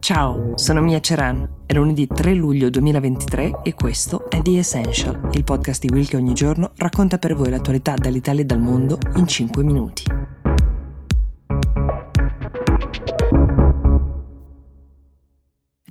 Ciao, sono Mia Ceran. È lunedì 3 luglio 2023 e questo è The Essential, il podcast di Will che ogni giorno racconta per voi l'attualità dall'Italia e dal mondo in 5 minuti.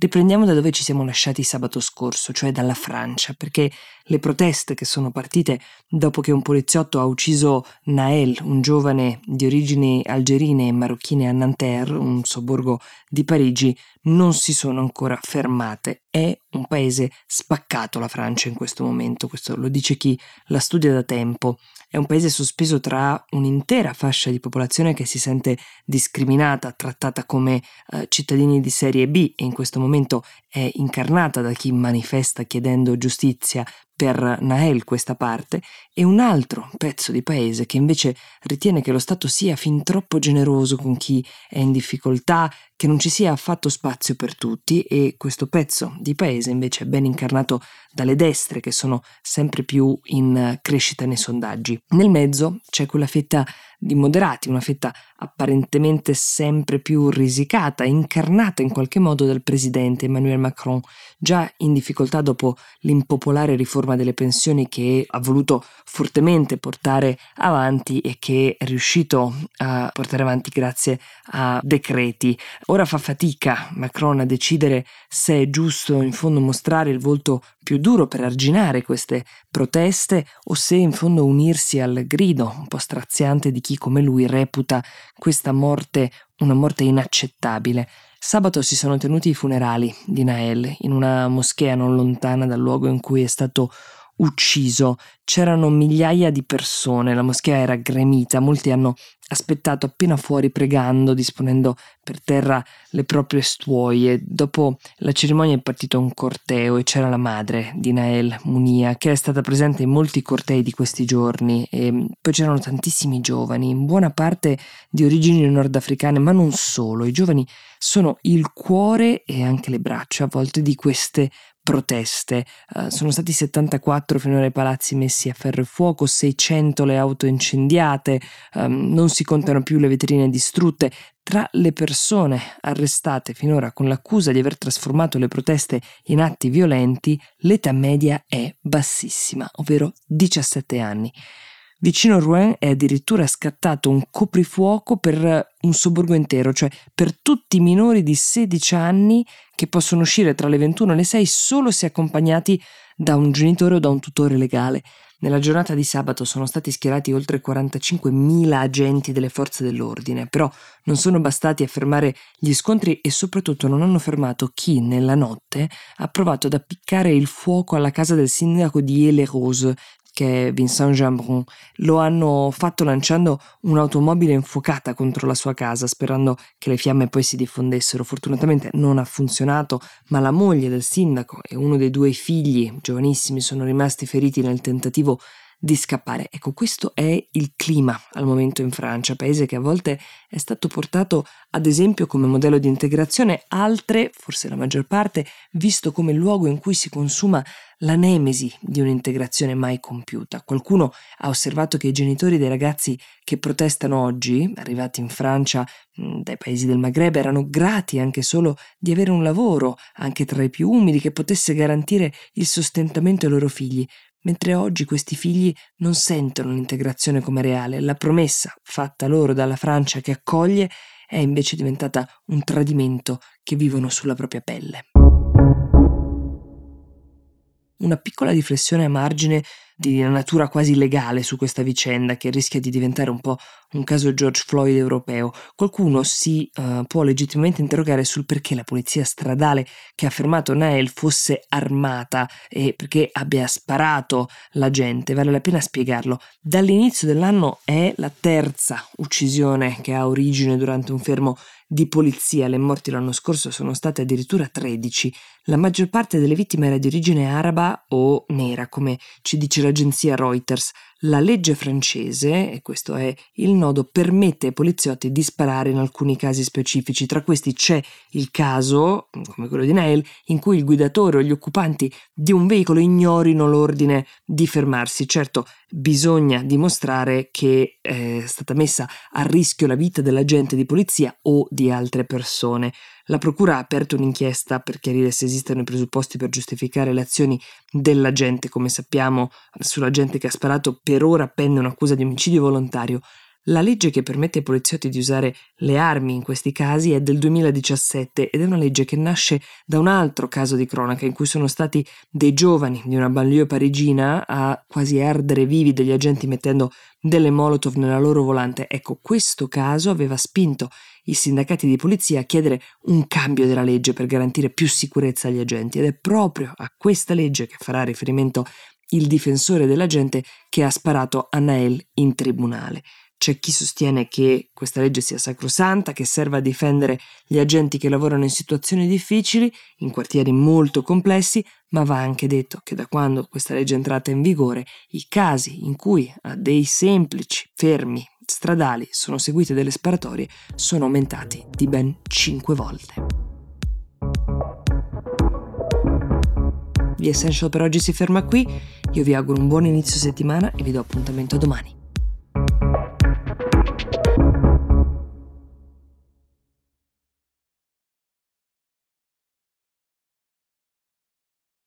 Riprendiamo da dove ci siamo lasciati sabato scorso, cioè dalla Francia, perché le proteste che sono partite dopo che un poliziotto ha ucciso Nael, un giovane di origini algerine e marocchine a Nanterre, un sobborgo di Parigi, non si sono ancora fermate. È un paese spaccato la Francia in questo momento, questo lo dice chi la studia da tempo. È un paese sospeso tra un'intera fascia di popolazione che si sente discriminata, trattata come eh, cittadini di serie B e in questo momento è incarnata da chi manifesta chiedendo giustizia per Nael questa parte, e un altro pezzo di paese che invece ritiene che lo Stato sia fin troppo generoso con chi è in difficoltà, che non ci sia affatto spazio per tutti e questo pezzo di paese invece è ben incarnato dalle destre che sono sempre più in crescita nei sondaggi. Nel mezzo c'è quella fetta di moderati, una fetta apparentemente sempre più risicata, incarnata in qualche modo dal presidente Emmanuel Macron, già in difficoltà dopo l'impopolare riforma delle pensioni che ha voluto fortemente portare avanti e che è riuscito a portare avanti grazie a decreti. Ora fa fatica Macron a decidere se è giusto in fondo mostrare il volto più duro per arginare queste proteste o se in fondo unirsi al grido un po' straziante di chi come lui reputa questa morte una morte inaccettabile. Sabato si sono tenuti i funerali di Nael in una moschea non lontana dal luogo in cui è stato ucciso. C'erano migliaia di persone, la moschea era gremita, molti hanno aspettato appena fuori pregando, disponendo per terra le proprie stuoie. Dopo la cerimonia è partito un corteo e c'era la madre di Nael Munia, che è stata presente in molti cortei di questi giorni. E poi c'erano tantissimi giovani, in buona parte di origini nordafricane, ma non solo. I giovani sono il cuore e anche le braccia a volte di queste proteste. Uh, sono stati 74 finora i palazzi messi a ferro e fuoco, 600 le auto incendiate, um, non si contano più le vetrine distrutte. Tra le persone arrestate finora con l'accusa di aver trasformato le proteste in atti violenti, l'età media è bassissima, ovvero 17 anni. Vicino a Rouen è addirittura scattato un coprifuoco per un sobborgo intero, cioè per tutti i minori di 16 anni che possono uscire tra le 21 e le 6 solo se accompagnati da un genitore o da un tutore legale. Nella giornata di sabato sono stati schierati oltre 45.000 agenti delle forze dell'ordine, però non sono bastati a fermare gli scontri e soprattutto non hanno fermato chi nella notte ha provato ad appiccare il fuoco alla casa del sindaco di Ile-Rose, che è Vincent Jambron, lo hanno fatto lanciando un'automobile infuocata contro la sua casa, sperando che le fiamme poi si diffondessero. Fortunatamente non ha funzionato, ma la moglie del sindaco e uno dei due figli, giovanissimi, sono rimasti feriti nel tentativo di scappare. Ecco, questo è il clima al momento in Francia, paese che a volte è stato portato ad esempio come modello di integrazione, altre, forse la maggior parte, visto come luogo in cui si consuma la nemesi di un'integrazione mai compiuta. Qualcuno ha osservato che i genitori dei ragazzi che protestano oggi, arrivati in Francia mm, dai paesi del Maghreb, erano grati anche solo di avere un lavoro, anche tra i più umili, che potesse garantire il sostentamento ai loro figli mentre oggi questi figli non sentono l'integrazione come reale. La promessa fatta loro dalla Francia che accoglie è invece diventata un tradimento che vivono sulla propria pelle. Una piccola riflessione a margine di natura quasi legale su questa vicenda che rischia di diventare un po' un caso George Floyd europeo. Qualcuno si uh, può legittimamente interrogare sul perché la polizia stradale che ha fermato Nael fosse armata e perché abbia sparato la gente. Vale la pena spiegarlo. Dall'inizio dell'anno è la terza uccisione che ha origine durante un fermo di polizia. Le morti l'anno scorso sono state addirittura 13. La maggior parte delle vittime era di origine araba o nera, come ci dice l'agenzia Reuters. La legge francese, e questo è il nodo, permette ai poliziotti di sparare in alcuni casi specifici. Tra questi c'è il caso, come quello di Nail, in cui il guidatore o gli occupanti di un veicolo ignorino l'ordine di fermarsi. Certo, bisogna dimostrare che è stata messa a rischio la vita dell'agente di polizia o di altre persone. La Procura ha aperto un'inchiesta per chiarire se esistono i presupposti per giustificare le azioni dell'agente. Come sappiamo, sull'agente che ha sparato per ora pende un'accusa di omicidio volontario. La legge che permette ai poliziotti di usare le armi in questi casi è del 2017 ed è una legge che nasce da un altro caso di cronaca in cui sono stati dei giovani di una banlieue parigina a quasi ardere vivi degli agenti mettendo delle molotov nella loro volante. Ecco, questo caso aveva spinto i sindacati di polizia a chiedere un cambio della legge per garantire più sicurezza agli agenti ed è proprio a questa legge che farà riferimento il difensore dell'agente che ha sparato a Nael in tribunale. C'è chi sostiene che questa legge sia sacrosanta, che serva a difendere gli agenti che lavorano in situazioni difficili, in quartieri molto complessi, ma va anche detto che da quando questa legge è entrata in vigore, i casi in cui a dei semplici fermi stradali sono seguite delle sparatorie sono aumentati di ben 5 volte. The Essential per oggi si ferma qui, io vi auguro un buon inizio settimana e vi do appuntamento domani.